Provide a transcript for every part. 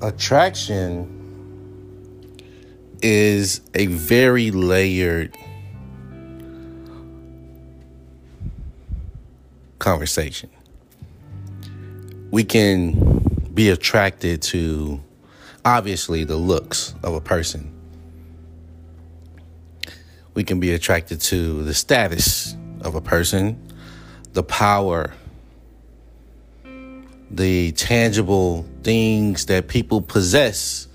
attraction is a very layered conversation. We can be attracted to obviously the looks of a person. We can be attracted to the status of a person, the power, the tangible things that people possess,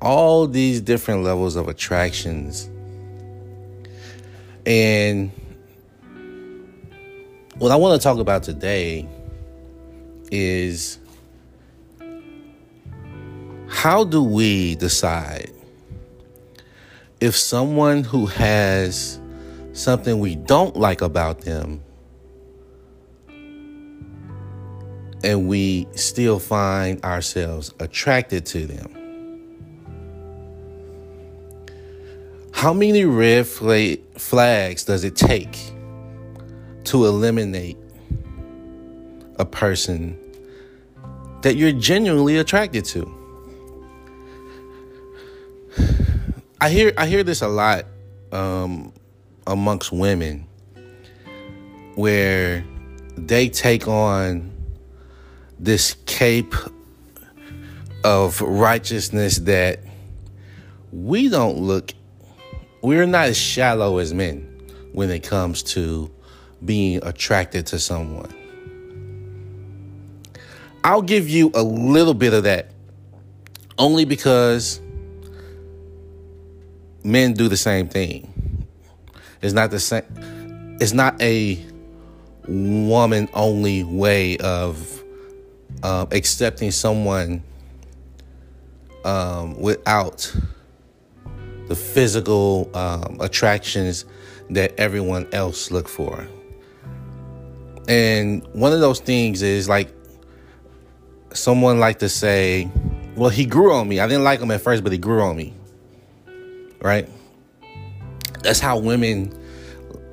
all these different levels of attractions. And what I want to talk about today is how do we decide if someone who has something we don't like about them and we still find ourselves attracted to them? How many red flags does it take to eliminate a person that you're genuinely attracted to? I hear I hear this a lot um, amongst women where they take on this cape of righteousness that we don't look we're not as shallow as men when it comes to being attracted to someone. I'll give you a little bit of that only because men do the same thing. It's not the same. It's not a woman only way of uh, accepting someone um, without the physical um, attractions that everyone else look for. And one of those things is like someone like to say, "Well, he grew on me. I didn't like him at first, but he grew on me." right? That's how women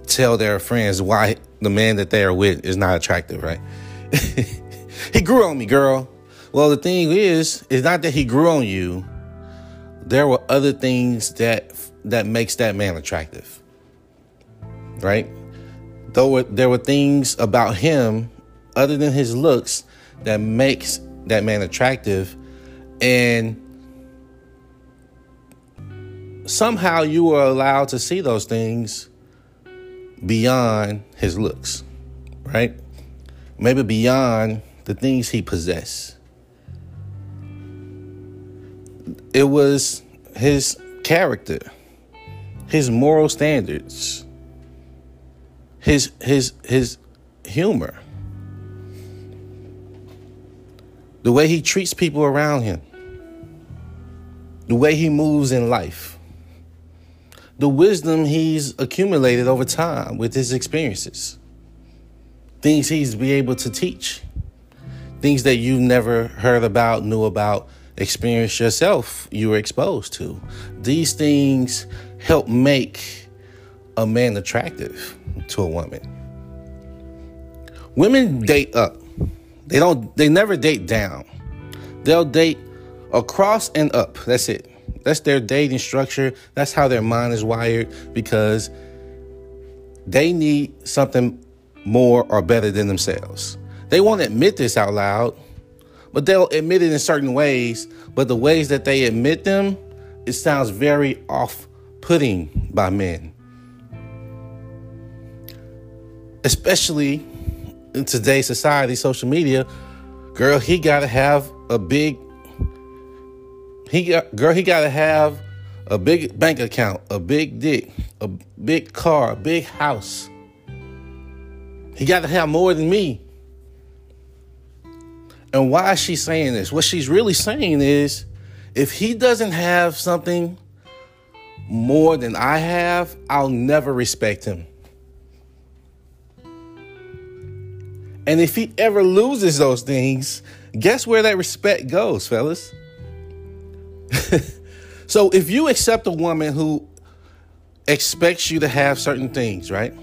tell their friends why the man that they are with is not attractive, right? he grew on me, girl. Well, the thing is, it's not that he grew on you. There were other things that that makes that man attractive. Right? Though there were things about him other than his looks that makes that man attractive and somehow you were allowed to see those things beyond his looks, right? Maybe beyond the things he possessed. It was his character, his moral standards, his his his humor. The way he treats people around him. The way he moves in life the wisdom he's accumulated over time with his experiences, things he's be able to teach, things that you've never heard about, knew about, experienced yourself, you were exposed to. These things help make a man attractive to a woman. Women date up. They don't they never date down. They'll date across and up. That's it. That's their dating structure. That's how their mind is wired because they need something more or better than themselves. They won't admit this out loud, but they'll admit it in certain ways. But the ways that they admit them, it sounds very off putting by men. Especially in today's society, social media, girl, he got to have a big he got, girl, he got to have a big bank account, a big dick, a big car, a big house. He got to have more than me. And why is she saying this? What she's really saying is if he doesn't have something more than I have, I'll never respect him. And if he ever loses those things, guess where that respect goes, fellas? so if you accept a woman who expects you to have certain things, right?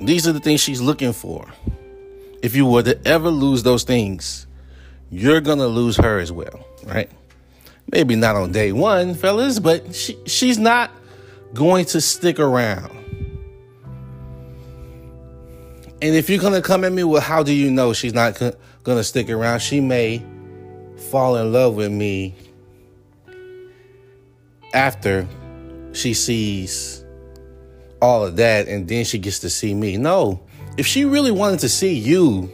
These are the things she's looking for. If you were to ever lose those things, you're gonna lose her as well, right? Maybe not on day one, fellas, but she, she's not going to stick around. And if you're gonna come at me, well, how do you know she's not gonna stick around? She may fall in love with me after she sees all of that and then she gets to see me. No, if she really wanted to see you,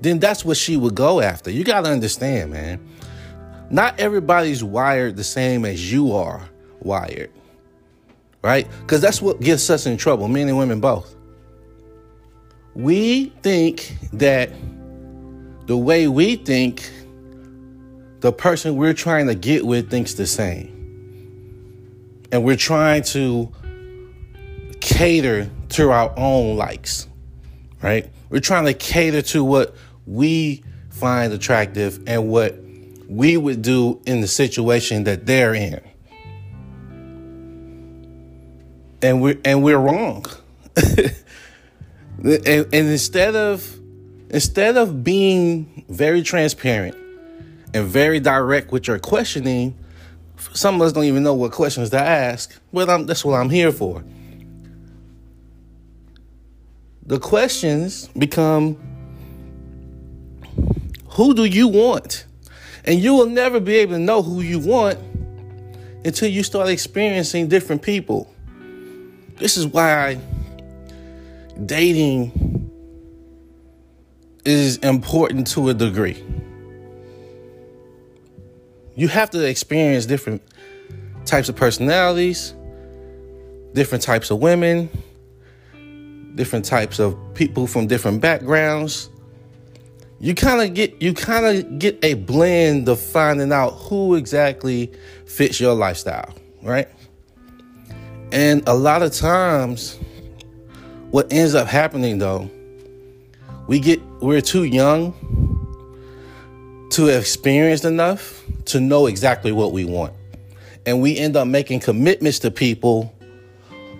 then that's what she would go after. You got to understand, man. Not everybody's wired the same as you are wired, right? Because that's what gets us in trouble, men and women both. We think that the way we think, the person we're trying to get with thinks the same. And we're trying to cater to our own likes, right? We're trying to cater to what we find attractive and what we would do in the situation that they're in. And we're and we're wrong. and, and instead of instead of being very transparent and very direct with your questioning, some of us don't even know what questions to ask. But I'm, that's what I'm here for. The questions become who do you want? And you will never be able to know who you want until you start experiencing different people. This is why dating is important to a degree. You have to experience different types of personalities, different types of women, different types of people from different backgrounds you kind of get you kind of get a blend of finding out who exactly fits your lifestyle, right? And a lot of times what ends up happening though, we get we're too young to experienced enough to know exactly what we want. And we end up making commitments to people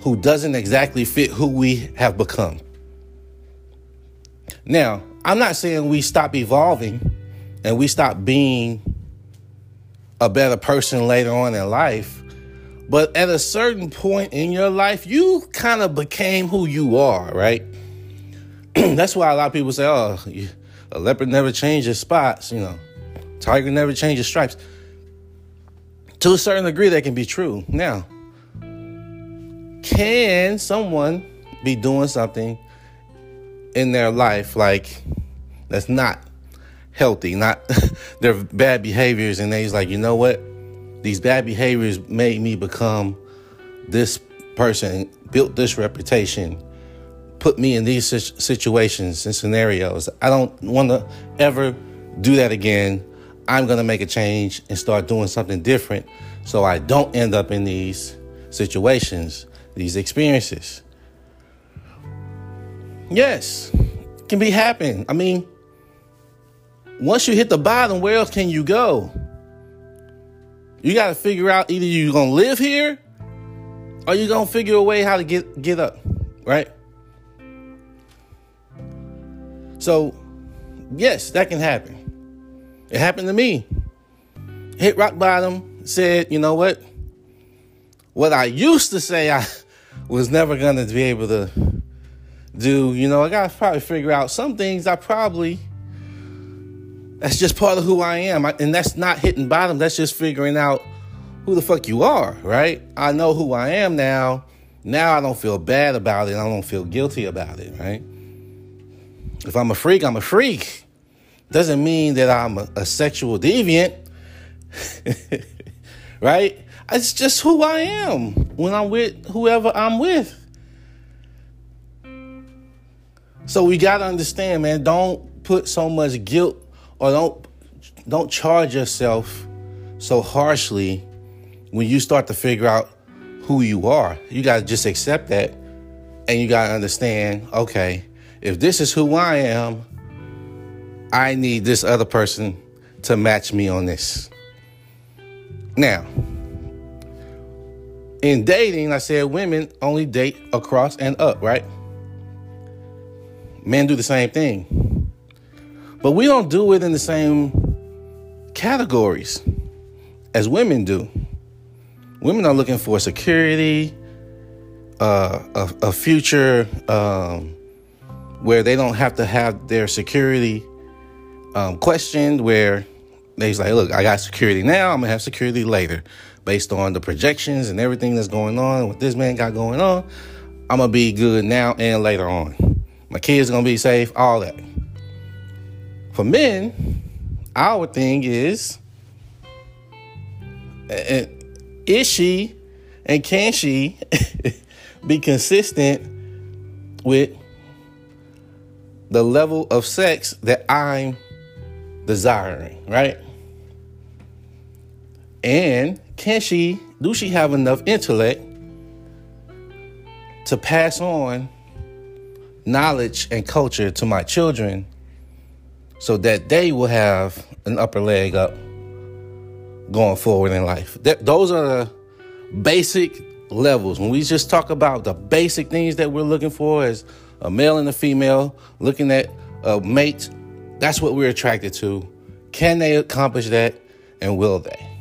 who doesn't exactly fit who we have become. Now, I'm not saying we stop evolving and we stop being a better person later on in life. But at a certain point in your life, you kind of became who you are, right? That's why a lot of people say, oh, a leopard never changes spots, you know, tiger never changes stripes. To a certain degree, that can be true. Now, can someone be doing something in their life like that's not healthy, not their bad behaviors, and they's like, you know what? These bad behaviors made me become this person, built this reputation, put me in these situations and scenarios. I don't want to ever do that again. I'm going to make a change and start doing something different so I don't end up in these situations, these experiences. Yes, can be happening. I mean, once you hit the bottom, where else can you go? You got to figure out either you're going to live here or you're going to figure a way how to get get up, right? So, yes, that can happen. It happened to me. Hit rock bottom, said, you know what? What I used to say I was never going to be able to do, you know, I got to probably figure out some things I probably that's just part of who I am. I, and that's not hitting bottom. That's just figuring out who the fuck you are, right? I know who I am now. Now I don't feel bad about it. I don't feel guilty about it, right? If I'm a freak, I'm a freak. Doesn't mean that I'm a, a sexual deviant, right? It's just who I am when I'm with whoever I'm with. So we got to understand, man, don't put so much guilt or don't don't charge yourself so harshly when you start to figure out who you are. You got to just accept that and you got to understand, okay, if this is who I am, I need this other person to match me on this. Now, in dating, I said women only date across and up, right? Men do the same thing. But we don't do it in the same categories as women do. Women are looking for security, uh, a, a, future um, where they don't have to have their security um, questioned, where they's like, look, I got security now, I'm gonna have security later, based on the projections and everything that's going on, what this man got going on. I'm gonna be good now and later on. My kids gonna be safe, all that. For men, our thing is, is she and can she be consistent with the level of sex that I'm desiring, right? And can she, do she have enough intellect to pass on knowledge and culture to my children so that they will have an upper leg up going forward in life. That, those are the basic levels. When we just talk about the basic things that we're looking for as a male and a female, looking at a mate, that's what we're attracted to. Can they accomplish that and will they?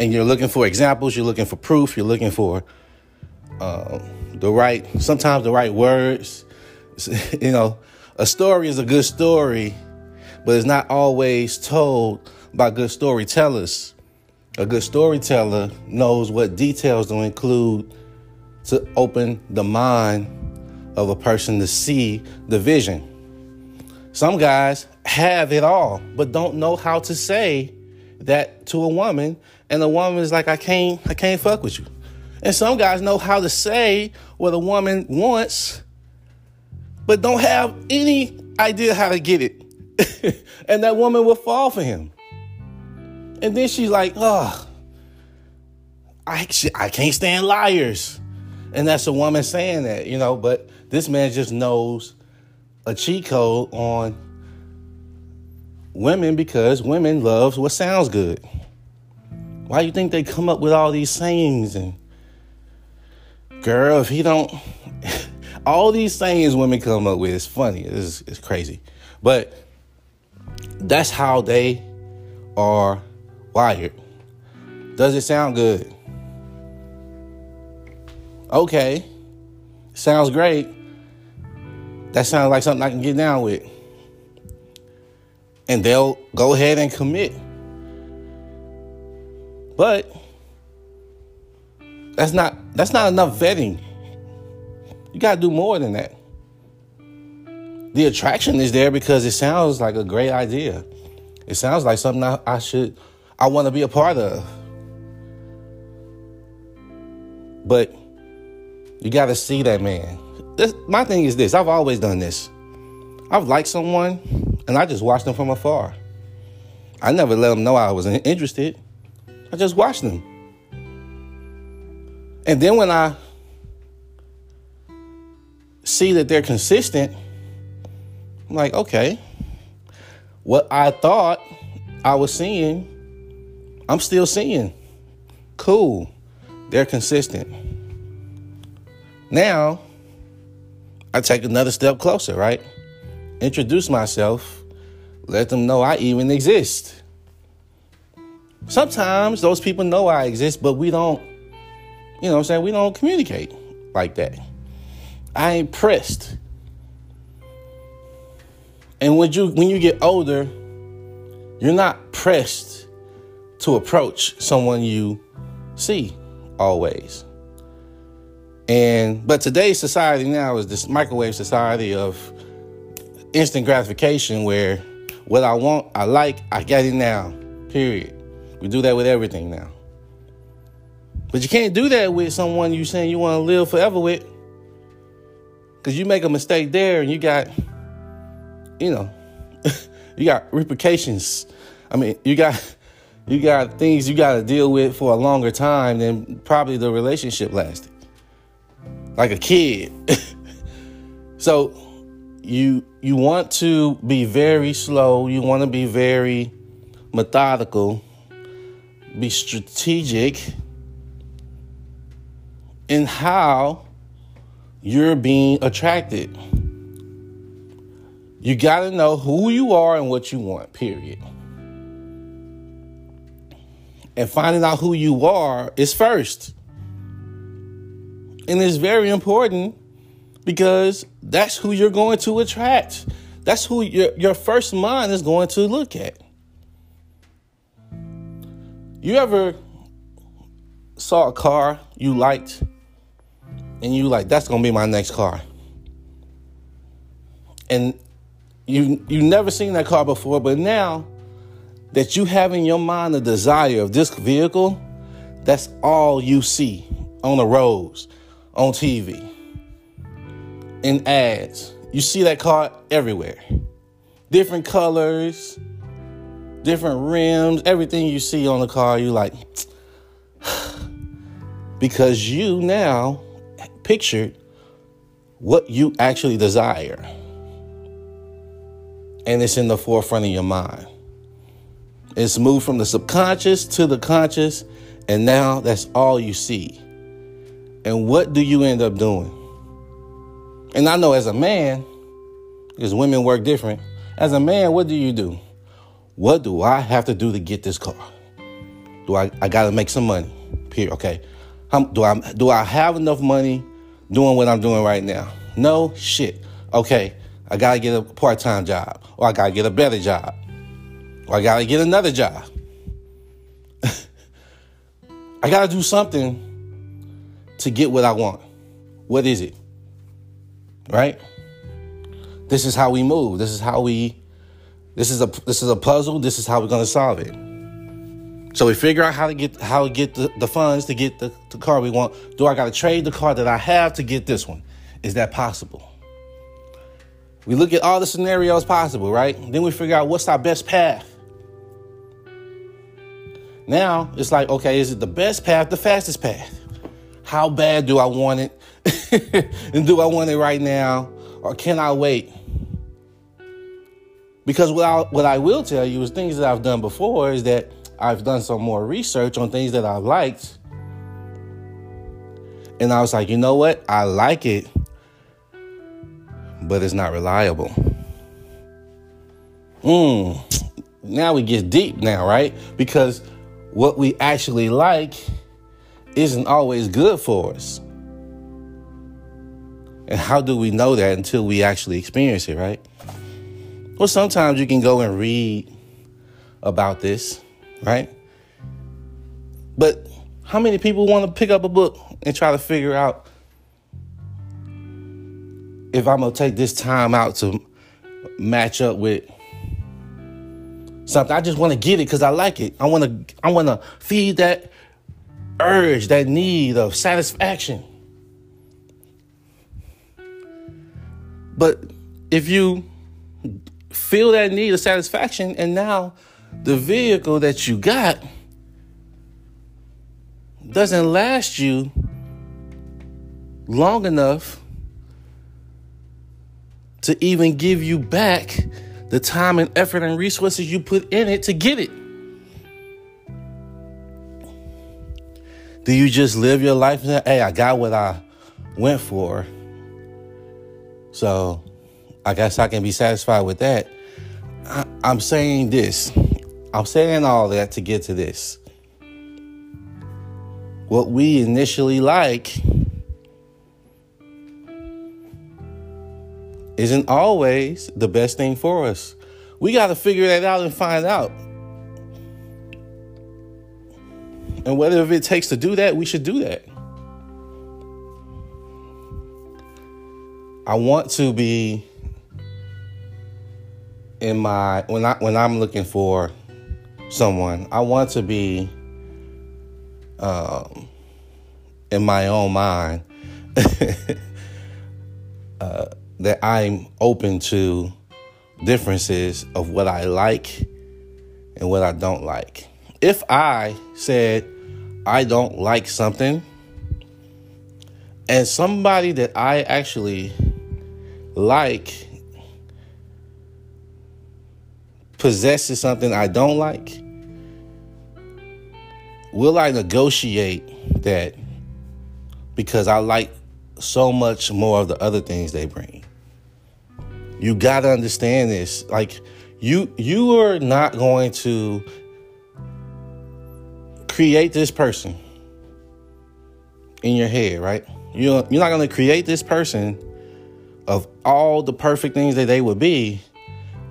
And you're looking for examples, you're looking for proof, you're looking for uh, the right, sometimes the right words. you know, a story is a good story, but it's not always told by good storytellers. A good storyteller knows what details to include to open the mind of a person to see the vision. Some guys have it all, but don't know how to say that to a woman, and the woman is like, I can't, I can't fuck with you. And some guys know how to say what a woman wants, but don't have any idea how to get it. and that woman will fall for him. And then she's like, oh, I, I can't stand liars. And that's a woman saying that, you know, but this man just knows a cheat code on women because women loves what sounds good. Why you think they come up with all these sayings and girl, if he don't all these sayings women come up with, it's funny. It's, it's crazy. But that's how they are wired. Does it sound good? Okay. Sounds great. That sounds like something I can get down with. And they'll go ahead and commit. But that's not that's not enough vetting. You got to do more than that. The attraction is there because it sounds like a great idea. It sounds like something I, I should I want to be a part of. But you got to see that man. This, my thing is this I've always done this. I've liked someone and I just watched them from afar. I never let them know I was interested. I just watched them. And then when I see that they're consistent, I'm like, okay, what I thought I was seeing I'm still seeing. Cool. They're consistent. Now, I take another step closer, right? Introduce myself, let them know I even exist. Sometimes those people know I exist, but we don't, you know what I'm saying? We don't communicate like that. I ain't pressed. And when you when you get older, you're not pressed to approach someone you see always. And but today's society now is this microwave society of instant gratification where what I want, I like, I get it now. Period. We do that with everything now. But you can't do that with someone you saying you want to live forever with. Cause you make a mistake there and you got, you know, you got repercussions. I mean, you got you got things you got to deal with for a longer time than probably the relationship lasted. Like a kid. so you you want to be very slow, you want to be very methodical, be strategic in how you're being attracted. You got to know who you are and what you want, period. and finding out who you are is first. And it's very important because that's who you're going to attract. That's who your, your first mind is going to look at. You ever saw a car you liked and you like, that's gonna be my next car. And you you never seen that car before, but now that you have in your mind the desire of this vehicle, that's all you see on the roads, on TV, in ads. You see that car everywhere. Different colors, different rims, everything you see on the car, you like because you now pictured what you actually desire. And it's in the forefront of your mind. It's moved from the subconscious to the conscious, and now that's all you see. And what do you end up doing? And I know as a man, because women work different, as a man, what do you do? What do I have to do to get this car? Do I, I gotta make some money? Period. Okay. Do I do I have enough money doing what I'm doing right now? No shit. Okay. I gotta get a part-time job. Or I gotta get a better job. Or I gotta get another job. I gotta do something to get what I want. What is it? Right? This is how we move. This is how we this is a this is a puzzle. This is how we're gonna solve it. So we figure out how to get how to get the, the funds to get the, the car we want. Do I gotta trade the car that I have to get this one? Is that possible? We look at all the scenarios possible, right? Then we figure out what's our best path. Now it's like, okay, is it the best path, the fastest path? How bad do I want it? and do I want it right now? Or can I wait? Because what I, what I will tell you is things that I've done before is that I've done some more research on things that I liked. And I was like, you know what? I like it, but it's not reliable. Hmm. Now we get deep now, right? Because what we actually like isn't always good for us. And how do we know that until we actually experience it, right? Well, sometimes you can go and read about this, right? But how many people want to pick up a book and try to figure out if I'm going to take this time out to match up with something? I just want to get it cuz I like it. I want to I want to feed that urge, that need of satisfaction. But if you feel that need of satisfaction, and now the vehicle that you got doesn't last you long enough to even give you back the time and effort and resources you put in it to get it. Do you just live your life hey, I got what I went for? So I guess I can be satisfied with that. I, I'm saying this. I'm saying all that to get to this. What we initially like isn't always the best thing for us. We got to figure that out and find out. And whatever it takes to do that, we should do that. I want to be in my when I when I'm looking for someone, I want to be um, in my own mind uh, that I'm open to differences of what I like and what I don't like. If I said I don't like something and somebody that I actually like possesses something I don't like, will I negotiate that because I like so much more of the other things they bring? You got to understand this. Like you you are not going to create this person in your head, right? You're, you're not going to create this person of all the perfect things that they would be,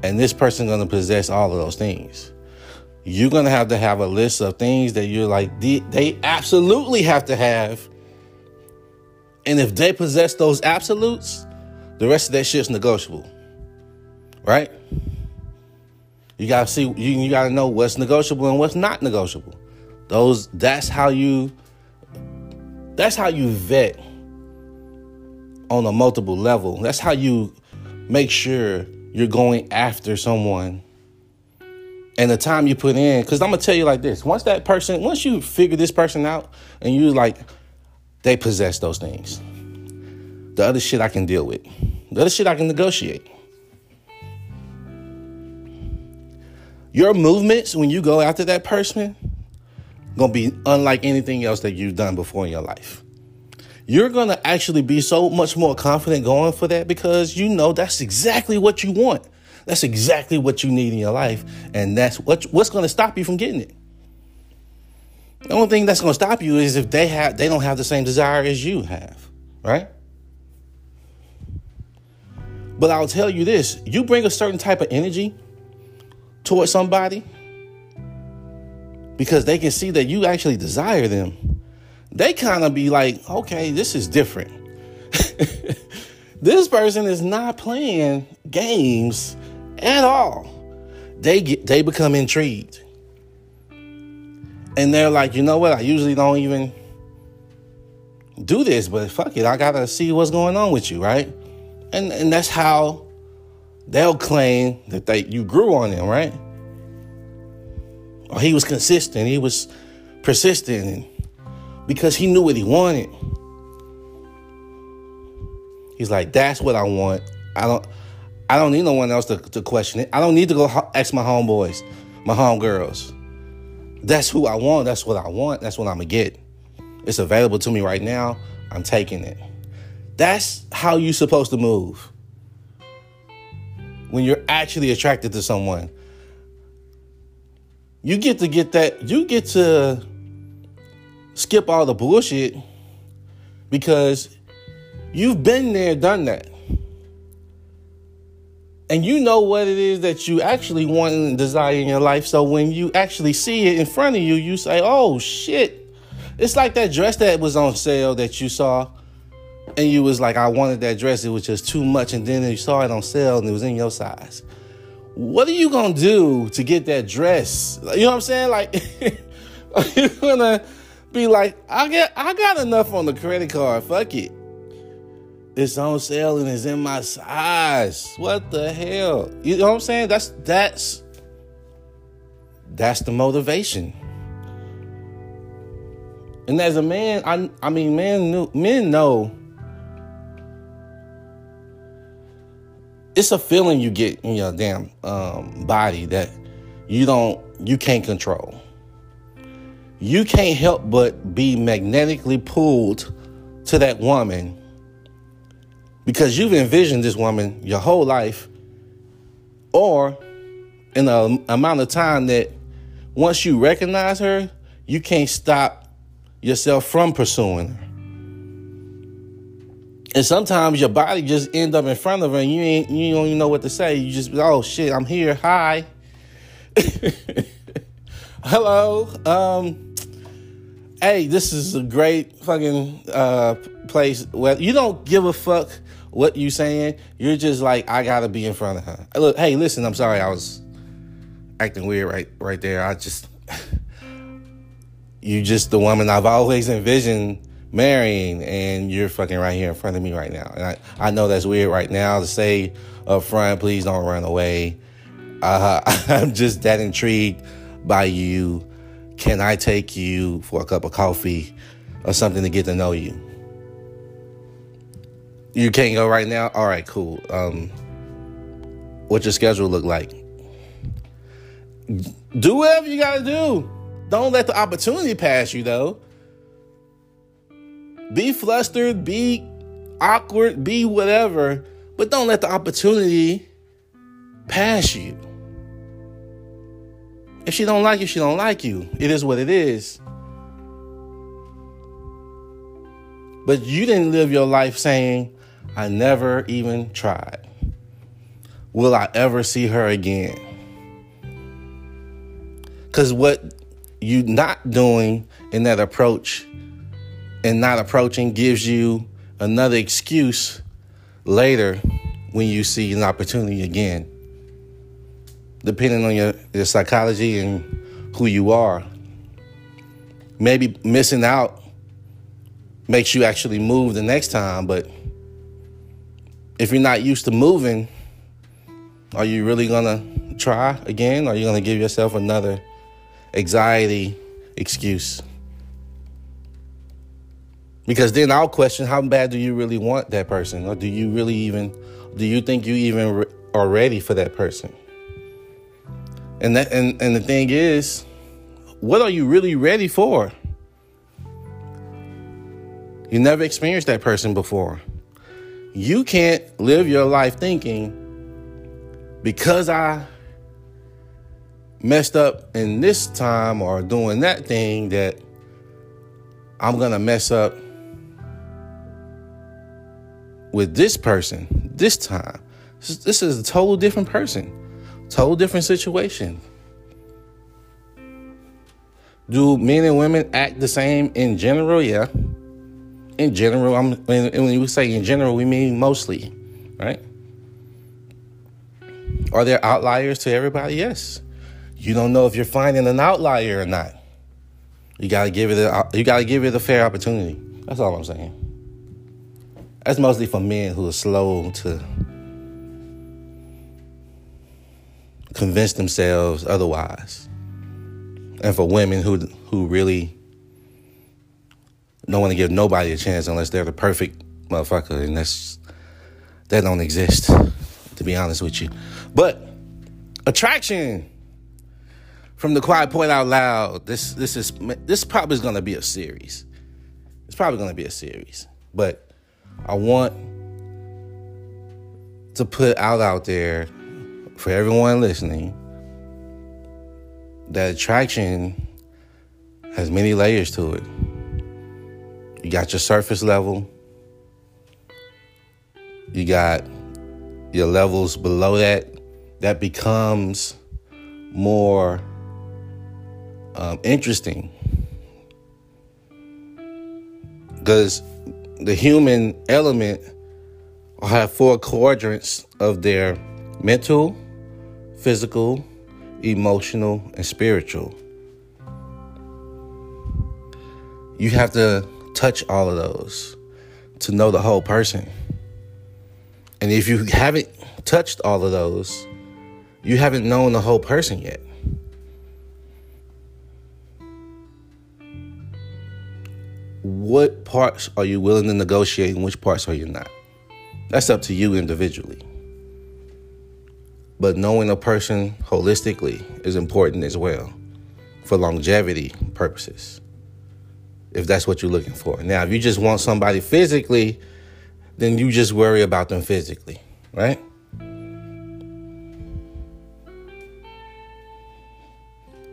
and this person going to possess all of those things. You're going to have to have a list of things that you're like, they, they absolutely have to have. And if they possess those absolutes, the rest of that shit's negotiable. Right? You gotta see you, you gotta know what's negotiable and what's not negotiable. Those that's how you that's how you vet on a multiple level. That's how you make sure you're going after someone and the time you put in. Because I'm gonna tell you like this: once that person, once you figure this person out, and you like, they possess those things. The other shit I can deal with. The other shit I can negotiate. Your movements when you go after that person gonna be unlike anything else that you've done before in your life. You're gonna actually be so much more confident going for that because you know that's exactly what you want. That's exactly what you need in your life, and that's what what's gonna stop you from getting it. The only thing that's gonna stop you is if they have they don't have the same desire as you have, right? But I'll tell you this you bring a certain type of energy towards somebody because they can see that you actually desire them. They kind of be like, okay, this is different. this person is not playing games at all. They get they become intrigued. And they're like, you know what? I usually don't even do this, but fuck it, I gotta see what's going on with you, right? And and that's how they'll claim that they you grew on them, right? Or he was consistent, he was persistent because he knew what he wanted. He's like, that's what I want. I don't I don't need no one else to, to question it. I don't need to go ask my homeboys, my homegirls. That's who I want. That's what I want. That's what I'm gonna get. It's available to me right now. I'm taking it. That's how you're supposed to move. When you're actually attracted to someone, you get to get that, you get to skip all the bullshit because you've been there, done that. And you know what it is that you actually want and desire in your life. So when you actually see it in front of you, you say, oh shit. It's like that dress that was on sale that you saw and you was like, I wanted that dress, it was just too much, and then you saw it on sale and it was in your size. What are you gonna do to get that dress? You know what I'm saying? Like, you gonna be like, I get, I got enough on the credit card. Fuck it. It's on sale and it's in my size. What the hell? You know what I'm saying? That's that's that's the motivation. And as a man, I I mean, men men know it's a feeling you get in your damn um, body that you don't you can't control you can't help but be magnetically pulled to that woman because you've envisioned this woman your whole life or in the amount of time that once you recognize her you can't stop yourself from pursuing her and sometimes your body just end up in front of her and you ain't you don't even know what to say. You just oh shit, I'm here. Hi. Hello. Um hey, this is a great fucking uh place where you don't give a fuck what you're saying. You're just like, I gotta be in front of her. Look, hey, listen, I'm sorry I was acting weird right right there. I just you just the woman I've always envisioned marrying and you're fucking right here in front of me right now. And I, I know that's weird right now to say up front, please don't run away. Uh, I'm just that intrigued by you. Can I take you for a cup of coffee or something to get to know you? You can't go right now? All right, cool. Um, what your schedule look like? Do whatever you gotta do. Don't let the opportunity pass you though. Be flustered, be awkward, be whatever, but don't let the opportunity pass you. If she don't like you, she don't like you. It is what it is. But you didn't live your life saying, I never even tried. Will I ever see her again? Because what you not doing in that approach and not approaching gives you another excuse later when you see an opportunity again Depending on your, your psychology and who you are. Maybe missing out makes you actually move the next time, but if you're not used to moving, are you really gonna try again? Are you gonna give yourself another anxiety excuse? Because then I'll question how bad do you really want that person? Or do you really even, do you think you even re- are ready for that person? And that, and, and the thing is, what are you really ready for? You never experienced that person before. You can't live your life thinking because I messed up in this time or doing that thing that I'm going to mess up with this person this time. This is, a total different person, total different situation. Do men and women act the same in general? Yeah. In general, I'm when, when we say in general, we mean mostly, right? Are there outliers to everybody? Yes. You don't know if you're finding an outlier or not. You gotta give it a you gotta give it a fair opportunity. That's all I'm saying. That's mostly for men who are slow to convince themselves otherwise. And for women who who really don't want to give nobody a chance unless they're the perfect motherfucker, and that's that don't exist, to be honest with you. But attraction from the quiet point out loud. This this is this probably is gonna be a series. It's probably gonna be a series, but I want to put out out there for everyone listening that attraction has many layers to it. You got your surface level. You got your levels below that. That becomes more um, interesting because the human element have four quadrants of their mental, physical, emotional, and spiritual. You have to touch all of those to know the whole person. And if you haven't touched all of those, you haven't known the whole person yet. what parts are you willing to negotiate and which parts are you not? That's up to you individually. But knowing a person holistically is important as well for longevity purposes. If that's what you're looking for. Now, if you just want somebody physically, then you just worry about them physically, right?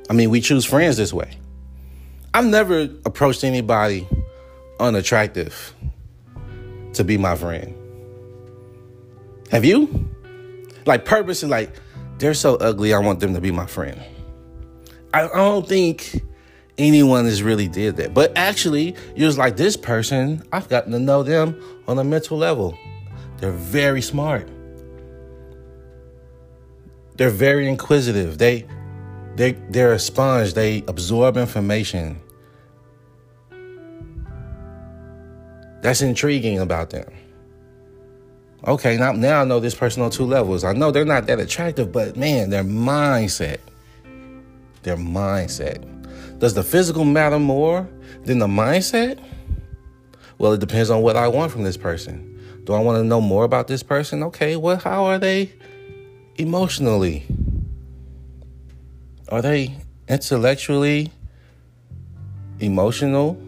I mean, we choose friends this way. I've never approached anybody unattractive to be my friend. Have you? Like purposely, like they're so ugly, I want them to be my friend. I, I don't think anyone has really did that. But actually, you was like this person, I've gotten to know them on a mental level. They're very smart. They're very inquisitive. They they they're a sponge. They absorb information. That's intriguing about them. Okay, now, now I know this person on two levels. I know they're not that attractive, but man, their mindset. Their mindset. Does the physical matter more than the mindset? Well, it depends on what I want from this person. Do I want to know more about this person? Okay, well, how are they emotionally? Are they intellectually emotional?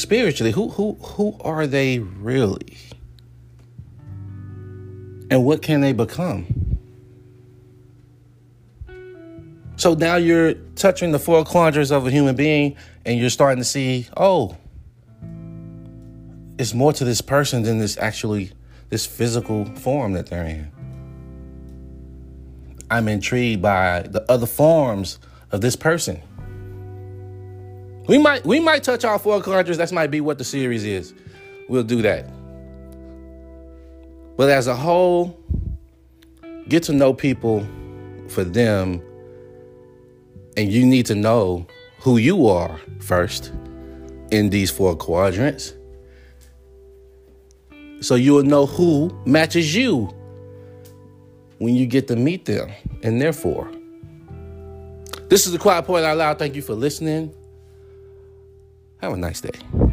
Spiritually who who who are they really and what can they become So now you're touching the four quadrants of a human being and you're starting to see, oh, it's more to this person than this actually this physical form that they're in. I'm intrigued by the other forms of this person. We might we might touch all four quadrants. That might be what the series is. We'll do that. But as a whole, get to know people for them, and you need to know who you are first in these four quadrants. So you will know who matches you when you get to meet them and therefore. This is the Quiet Point Out Loud. Thank you for listening. Have a nice day.